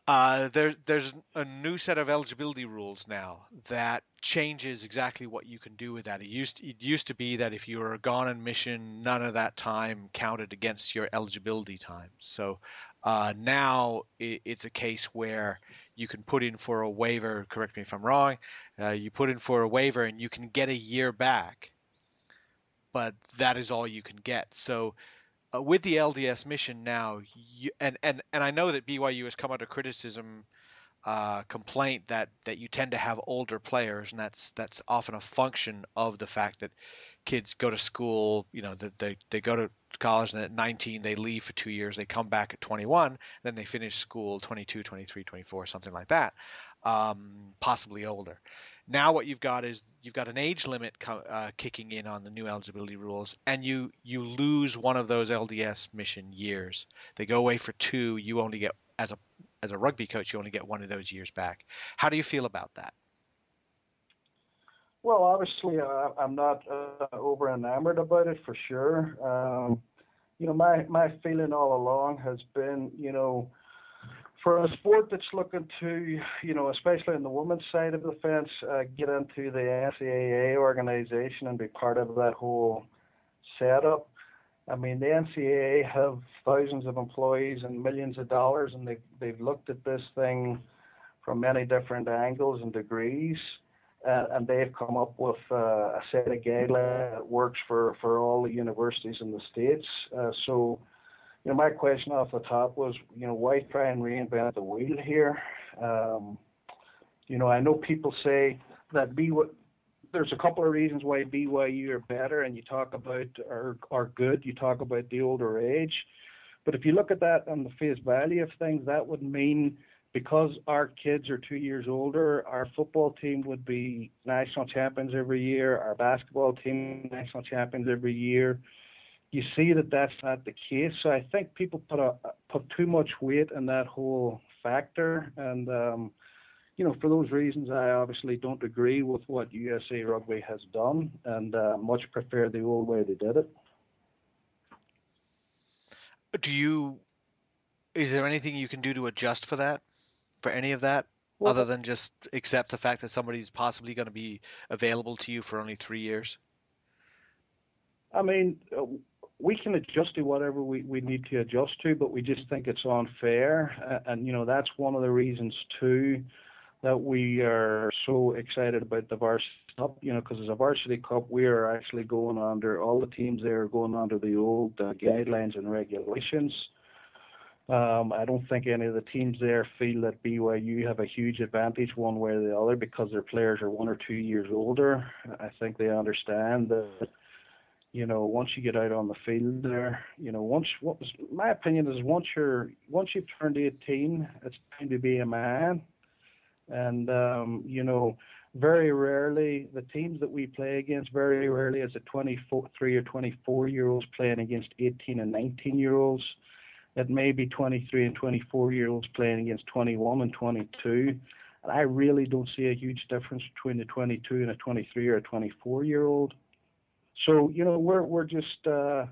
Uh, there, there's a new set of eligibility rules now that changes exactly what you can do with that. It used it used to be that if you were gone on mission, none of that time counted against your eligibility time. So uh, now it, it's a case where you can put in for a waiver. Correct me if I'm wrong. Uh, you put in for a waiver and you can get a year back, but that is all you can get. So uh, with the LDS mission now, you, and and and I know that BYU has come under criticism, uh, complaint that that you tend to have older players, and that's that's often a function of the fact that kids go to school, you know, they they go to college and at 19 they leave for two years, they come back at 21, then they finish school 22, 23, 24, something like that, um, possibly older. Now what you've got is you've got an age limit uh, kicking in on the new eligibility rules, and you you lose one of those LDS mission years. They go away for two. You only get as a as a rugby coach, you only get one of those years back. How do you feel about that? Well, obviously, uh, I'm not uh, over enamored about it for sure. Um, you know, my my feeling all along has been, you know, for a sport that's looking to, you know, especially on the women's side of the fence, uh, get into the NCAA organization and be part of that whole setup. I mean, the NCAA have thousands of employees and millions of dollars, and they they've looked at this thing from many different angles and degrees, uh, and they've come up with uh, a set of guidelines that works for for all the universities in the states. Uh, so you know, my question off the top was, you know, why try and reinvent the wheel here? Um, you know, I know people say that BYU, there's a couple of reasons why BYU are better, and you talk about are are good. You talk about the older age, but if you look at that on the face value of things, that would mean because our kids are two years older, our football team would be national champions every year. Our basketball team national champions every year you see that that's not the case. So I think people put a put too much weight in that whole factor, and um, you know, for those reasons, I obviously don't agree with what USA Rugby has done, and uh, much prefer the old way they did it. Do you? Is there anything you can do to adjust for that? For any of that? Well, other than just accept the fact that somebody's possibly going to be available to you for only three years? I mean, we can adjust to whatever we, we need to adjust to, but we just think it's unfair. And, you know, that's one of the reasons, too, that we are so excited about the varsity cup, you know, because as a varsity cup, we are actually going under, all the teams there are going under the old uh, guidelines and regulations. Um, I don't think any of the teams there feel that BYU have a huge advantage one way or the other because their players are one or two years older. I think they understand that you know, once you get out on the field there, you know, once what was my opinion is once you're once you've turned 18, it's time to be a man. And um, you know, very rarely the teams that we play against, very rarely is it 23 or 24 year olds playing against 18 and 19 year olds. It may be 23 and 24 year olds playing against 21 and 22. And I really don't see a huge difference between a 22 and a 23 or a 24 year old. So you know we're we're just uh,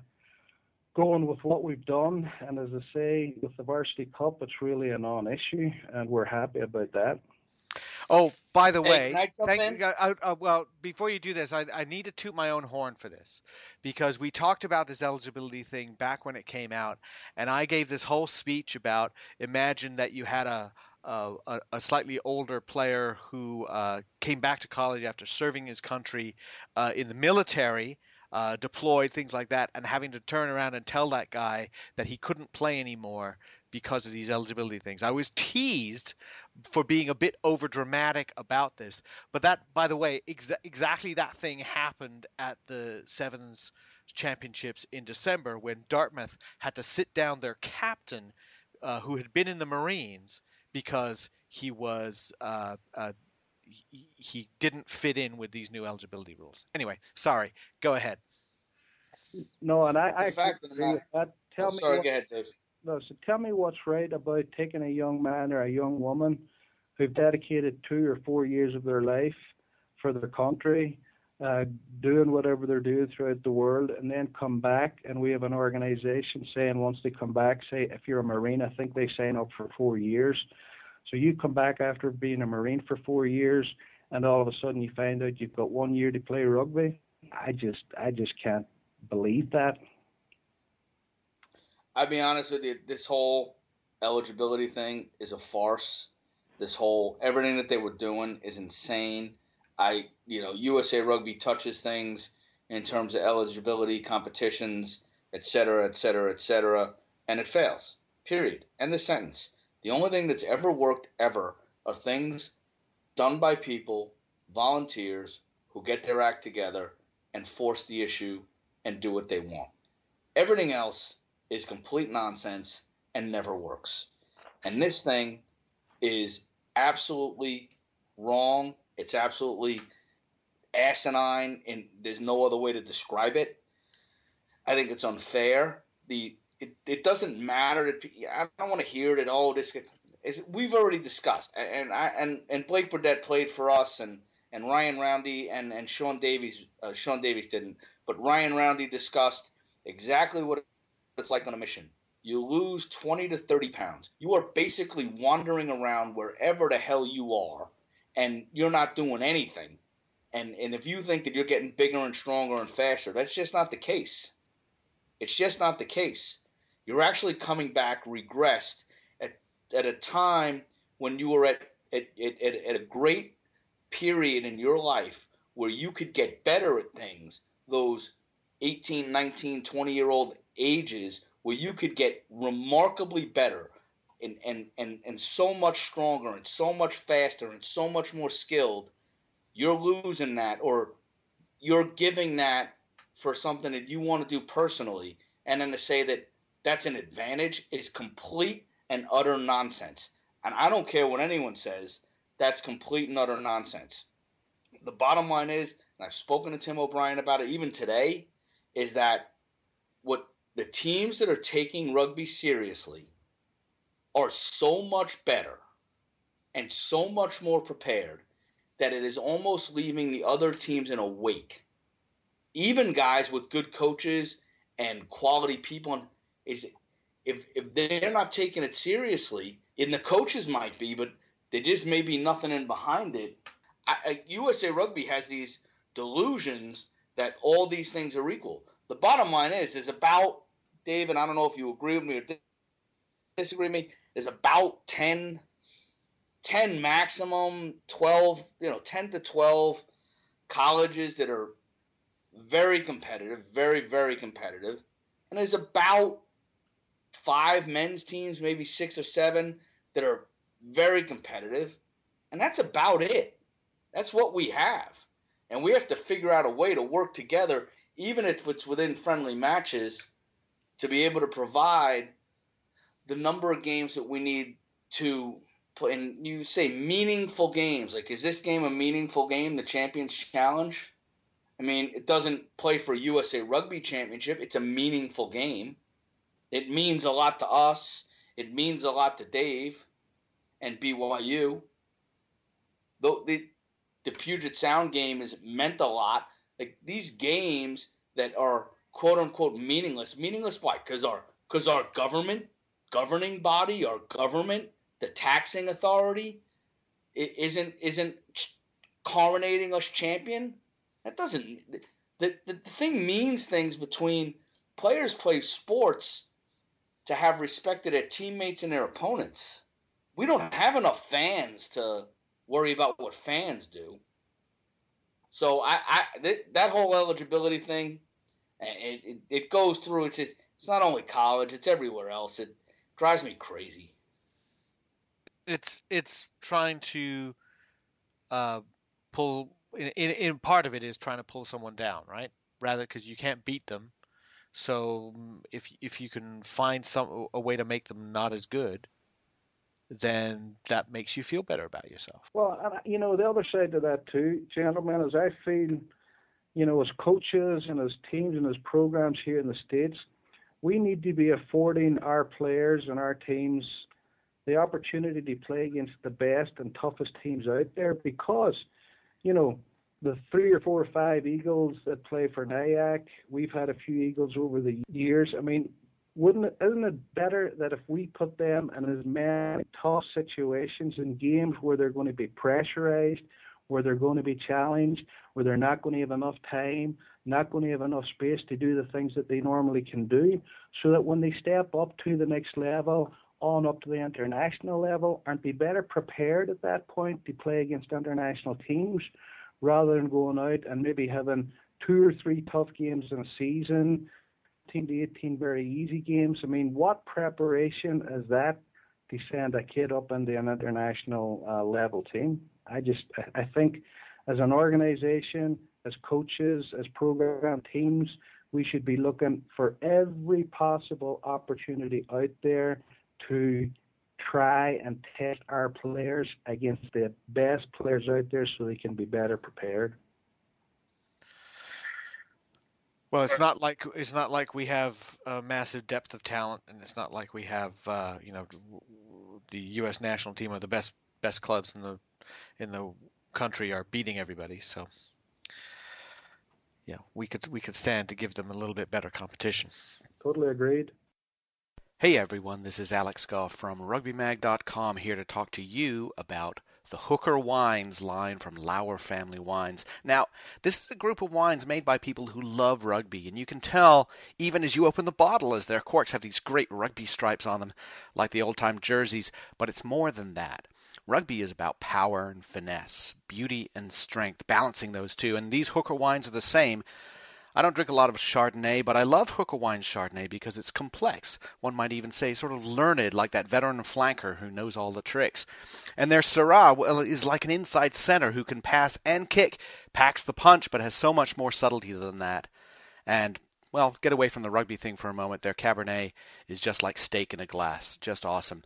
going with what we've done, and as I say, with the varsity cup, it's really a non-issue, and we're happy about that. Oh, by the way, hey, thank you. Uh, uh, well, before you do this, I, I need to toot my own horn for this because we talked about this eligibility thing back when it came out, and I gave this whole speech about imagine that you had a uh, a, a, slightly older player who uh, came back to college after serving his country uh, in the military, uh, deployed, things like that, and having to turn around and tell that guy that he couldn't play anymore because of these eligibility things. I was teased for being a bit over dramatic about this, but that, by the way, exa- exactly that thing happened at the Sevens championships in December when Dartmouth had to sit down their captain, uh, who had been in the Marines because he was uh, uh, he, he didn't fit in with these new eligibility rules. Anyway, sorry. Go ahead. No, and I, I fact agree with that. Tell oh, me sorry, what, go ahead, Dave. No, so tell me what's right about taking a young man or a young woman who've dedicated two or four years of their life for their country, uh, doing whatever they're doing throughout the world, and then come back. And we have an organization saying once they come back, say if you're a Marine, I think they sign up for four years. So you come back after being a Marine for four years, and all of a sudden you find out you've got one year to play rugby. I just, I just can't believe that. I'll be honest with you. This whole eligibility thing is a farce. This whole everything that they were doing is insane. I, you know, USA Rugby touches things in terms of eligibility, competitions, et cetera, et cetera, et cetera, and it fails. Period. End the sentence. The only thing that's ever worked ever are things done by people, volunteers, who get their act together and force the issue and do what they want. Everything else is complete nonsense and never works. And this thing is absolutely wrong. It's absolutely asinine, and there's no other way to describe it. I think it's unfair. The it, it doesn't matter that I don't want to hear that. Oh, this is we've already discussed, and I and and Blake Burdett played for us, and and Ryan Roundy and and Sean Davies. Uh, Sean Davies didn't, but Ryan Roundy discussed exactly what it's like on a mission. You lose 20 to 30 pounds. You are basically wandering around wherever the hell you are, and you're not doing anything. And and if you think that you're getting bigger and stronger and faster, that's just not the case. It's just not the case. You're actually coming back regressed at, at a time when you were at, at, at, at a great period in your life where you could get better at things, those 18, 19, 20 year old ages where you could get remarkably better and, and, and, and so much stronger and so much faster and so much more skilled, you're losing that or you're giving that for something that you want to do personally. And then to say that that's an advantage is complete and utter nonsense. And I don't care what anyone says, that's complete and utter nonsense. The bottom line is, and I've spoken to Tim O'Brien about it even today, is that what the teams that are taking rugby seriously are so much better and so much more prepared that it is almost leaving the other teams in a wake. Even guys with good coaches and quality people is if if they're not taking it seriously, and the coaches might be, but there just may be nothing in behind it. I, I, USA Rugby has these delusions that all these things are equal. The bottom line is, is about David. I don't know if you agree with me or disagree with me. There's about 10, 10 maximum, 12, you know, 10 to 12 colleges that are very competitive, very, very competitive. And there's about five men's teams, maybe six or seven that are very competitive. And that's about it. That's what we have. And we have to figure out a way to work together, even if it's within friendly matches, to be able to provide the number of games that we need to play. And you say meaningful games. Like, is this game a meaningful game, the Champions Challenge? I mean, it doesn't play for USA Rugby Championship. It's a meaningful game. It means a lot to us. It means a lot to Dave and BYU. The, the, the Puget Sound game is meant a lot. Like these games that are quote unquote meaningless. Meaningless why? Because our because our government, governing body, our government, the taxing authority, it isn't isn't coronating us champion. That doesn't. The, the, the thing means things between players play sports to have respect to their teammates and their opponents. We don't have enough fans to worry about what fans do. So I, I that whole eligibility thing, it, it, it goes through. It's it's not only college; it's everywhere else. It drives me crazy. It's it's trying to uh, pull. In, in, in part of it is trying to pull someone down, right? Rather, because you can't beat them, so mm, if if you can find some a way to make them not as good, then that makes you feel better about yourself. Well, you know, the other side to that too, gentlemen, is I feel, you know, as coaches and as teams and as programs here in the states, we need to be affording our players and our teams the opportunity to play against the best and toughest teams out there because, you know, the three or four or five Eagles that play for NYAC, we've had a few Eagles over the years. I mean, wouldn't it, isn't it better that if we put them in as many tough situations and games where they're going to be pressurized, where they're going to be challenged, where they're not going to have enough time, not going to have enough space to do the things that they normally can do, so that when they step up to the next level, on up to the international level, aren't they better prepared at that point to play against international teams rather than going out and maybe having two or three tough games in a season, 10 to 18 very easy games? I mean, what preparation is that to send a kid up into an international uh, level team? I just, I think as an organization, as coaches, as program teams, we should be looking for every possible opportunity out there to try and test our players against the best players out there so they can be better prepared. Well, it's not like it's not like we have a massive depth of talent, and it's not like we have uh, you know the U.S. national team or the best best clubs in the in the country are beating everybody. So yeah, we could we could stand to give them a little bit better competition. Totally agreed. Hey everyone, this is Alex Goff from RugbyMag.com here to talk to you about the Hooker Wines line from Lawer Family Wines. Now, this is a group of wines made by people who love rugby, and you can tell even as you open the bottle as their corks have these great rugby stripes on them, like the old time jerseys, but it's more than that. Rugby is about power and finesse, beauty and strength, balancing those two, and these Hooker wines are the same. I don't drink a lot of Chardonnay, but I love Hooker Wine Chardonnay because it's complex. One might even say sort of learned, like that veteran flanker who knows all the tricks. And their Syrah well, is like an inside center who can pass and kick, packs the punch, but has so much more subtlety than that. And well, get away from the rugby thing for a moment. Their Cabernet is just like steak in a glass, just awesome.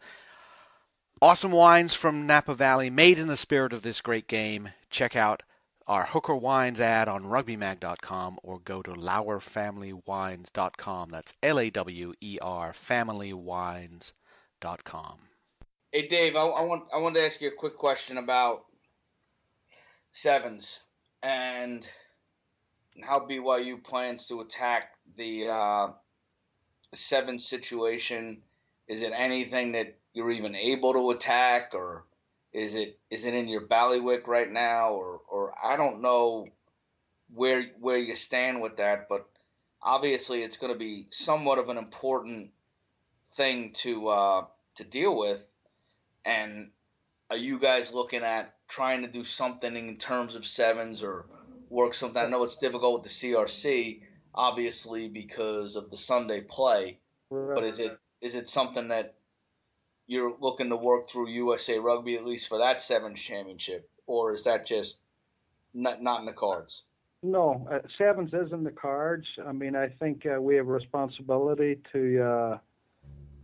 Awesome wines from Napa Valley, made in the spirit of this great game. Check out our Hooker Wines ad on rugbymag.com or go to lawerfamilywines.com. That's L A W E R familywines.com. Hey Dave, I, I want I want to ask you a quick question about sevens and how BYU plans to attack the uh, seven situation. Is it anything that you're even able to attack, or is it is it in your ballywick right now, or or I don't know where where you stand with that, but obviously it's going to be somewhat of an important thing to uh, to deal with. And are you guys looking at trying to do something in terms of sevens or work something? I know it's difficult with the CRC, obviously because of the Sunday play, but is it is it something that you're looking to work through USA Rugby at least for that sevens championship, or is that just not not in the cards? No, uh, sevens is in the cards. I mean, I think uh, we have a responsibility to uh,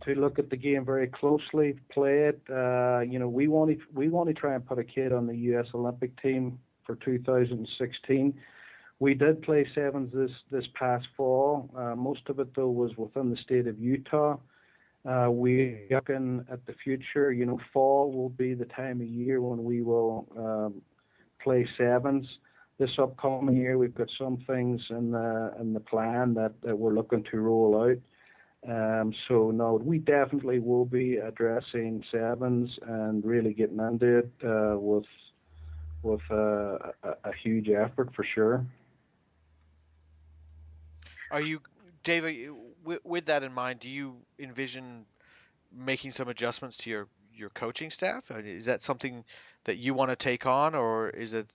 to look at the game very closely, play it. Uh, you know, we want to we want to try and put a kid on the U.S. Olympic team for 2016. We did play sevens this this past fall. Uh, most of it though was within the state of Utah. Uh, we looking at the future. You know, fall will be the time of year when we will um, play sevens. This upcoming year, we've got some things in the in the plan that, that we're looking to roll out. Um, so no, we definitely will be addressing sevens and really getting into it uh, with with uh, a, a huge effort for sure. Are you, David? With, with that in mind, do you envision making some adjustments to your your coaching staff? Is that something that you want to take on, or is it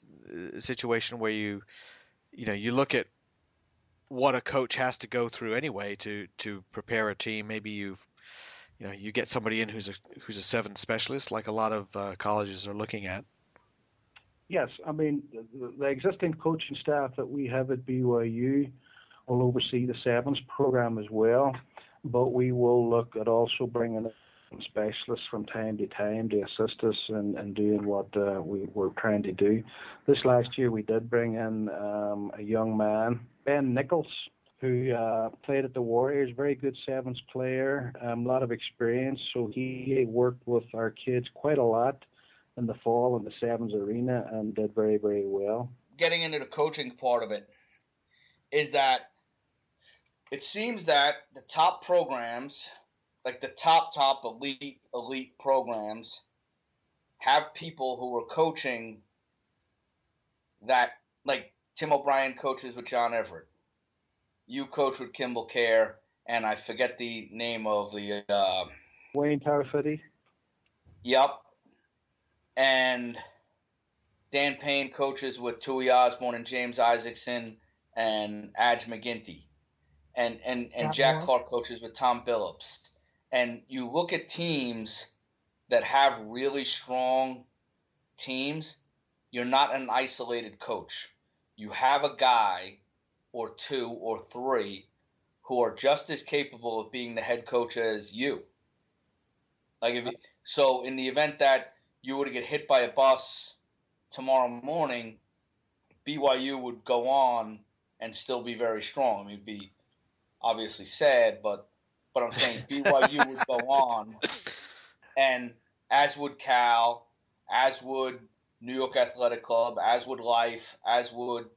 a situation where you, you know, you look at what a coach has to go through anyway to to prepare a team? Maybe you've, you know, you get somebody in who's a who's a seven specialist, like a lot of uh, colleges are looking at. Yes, I mean the, the existing coaching staff that we have at BYU will oversee the sevens program as well, but we will look at also bringing in specialists from time to time to assist us in, in doing what uh, we were trying to do. This last year we did bring in um, a young man, Ben Nichols, who uh, played at the Warriors, very good sevens player, a um, lot of experience. So he worked with our kids quite a lot in the fall in the sevens arena and did very, very well getting into the coaching part of it is that it seems that the top programs, like the top top elite elite programs, have people who are coaching that like Tim O'Brien coaches with John Everett. You coach with Kimball Kjar, and I forget the name of the uh, Wayne Tarafiti. Yep. And Dan Payne coaches with Tui Osborne and James Isaacson and Adge McGinty. And and, and Jack Clark coaches with Tom Phillips, And you look at teams that have really strong teams, you're not an isolated coach. You have a guy or two or three who are just as capable of being the head coach as you. Like if so, in the event that you were to get hit by a bus tomorrow morning, BYU would go on and still be very strong. I mean, be obviously sad, but but I'm saying BYU <laughs> would go on, and as would Cal, as would New York Athletic Club, as would Life, as would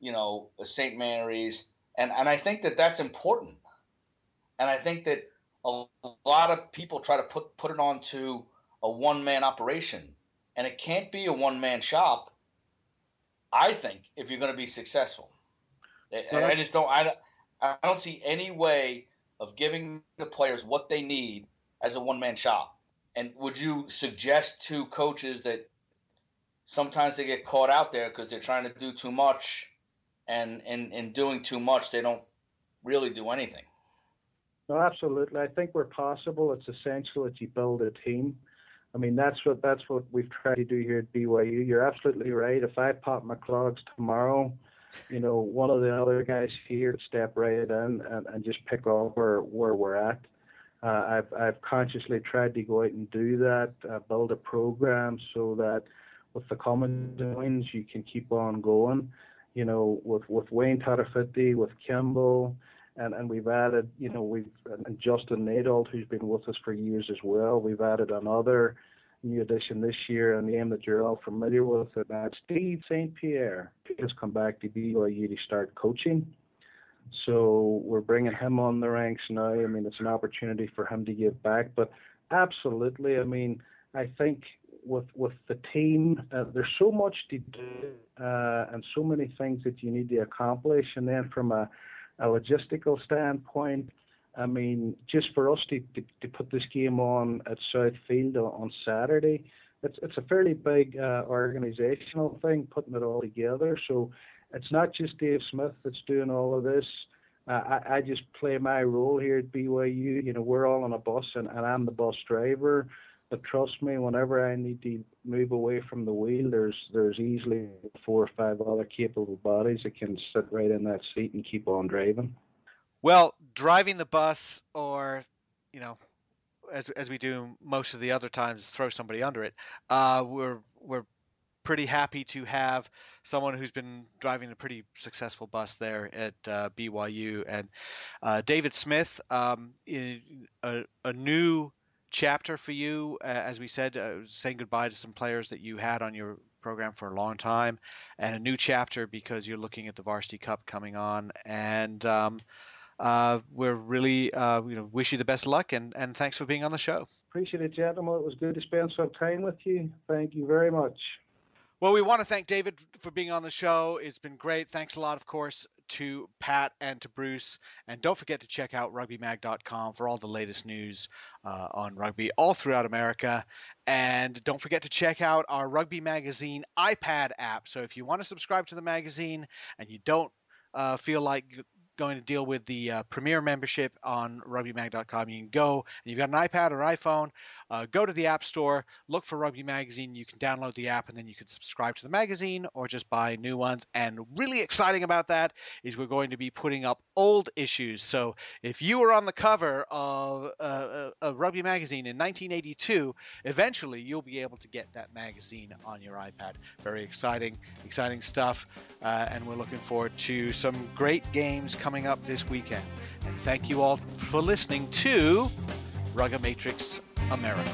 you know St. Mary's, and and I think that that's important, and I think that a lot of people try to put put it onto a one man operation, and it can't be a one man shop. I think if you're going to be successful, and I just don't I, I don't see any way of giving the players what they need as a one man shop. And would you suggest to coaches that sometimes they get caught out there because they're trying to do too much, and in in doing too much they don't really do anything? No, absolutely. I think we're possible. It's essential that you build a team. I mean, that's what that's what we've tried to do here at BYU. You're absolutely right. If I pop my clogs tomorrow, you know, one of the other guys here step right in and, and just pick up where we're at. Uh, I've I've consciously tried to go out and do that, uh, build a program so that with the common wins you can keep on going. You know, with with Wayne Tarafiti, with Kimball, and and we've added, you know, we've and Justin Nadolt, who's been with us for years as well. We've added another new addition this year, a name that you're all familiar with, and that's Steve St. Pierre. He's come back to BYU to start coaching. So we're bringing him on the ranks now. I mean, it's an opportunity for him to give back. But absolutely, I mean, I think with with the team, uh, there's so much to do uh, and so many things that you need to accomplish. And then from a a logistical standpoint, I mean, just for us to, to, to put this game on at South Field on Saturday, it's it's a fairly big uh, organizational thing putting it all together. So it's not just Dave Smith that's doing all of this. Uh, I, I just play my role here at BYU. You know, we're all on a bus, and, and I'm the bus driver. But trust me, whenever I need to move away from the wheel, there's there's easily four or five other capable bodies that can sit right in that seat and keep on driving. Well, driving the bus, or you know, as as we do most of the other times, throw somebody under it. Uh, we're we're pretty happy to have someone who's been driving a pretty successful bus there at uh, BYU and uh, David Smith, um, a, a new chapter for you, uh, as we said, uh, saying goodbye to some players that you had on your program for a long time, and a new chapter because you're looking at the Varsity Cup coming on, and um, uh, we're really, uh, you know, wish you the best of luck, and, and thanks for being on the show. Appreciate it, gentlemen. It was good to spend some time with you. Thank you very much. Well, we want to thank David for being on the show. It's been great. Thanks a lot, of course, to Pat and to Bruce. And don't forget to check out rugbymag.com for all the latest news uh, on rugby all throughout America. And don't forget to check out our Rugby Magazine iPad app. So if you want to subscribe to the magazine and you don't uh, feel like going to deal with the uh, premier membership on rugbymag.com, you can go and you've got an iPad or iPhone uh, go to the App Store, look for Rugby Magazine. You can download the app, and then you can subscribe to the magazine or just buy new ones. And really exciting about that is we're going to be putting up old issues. So if you were on the cover of uh, a Rugby Magazine in 1982, eventually you'll be able to get that magazine on your iPad. Very exciting, exciting stuff. Uh, and we're looking forward to some great games coming up this weekend. And thank you all for listening to Rugga Matrix America.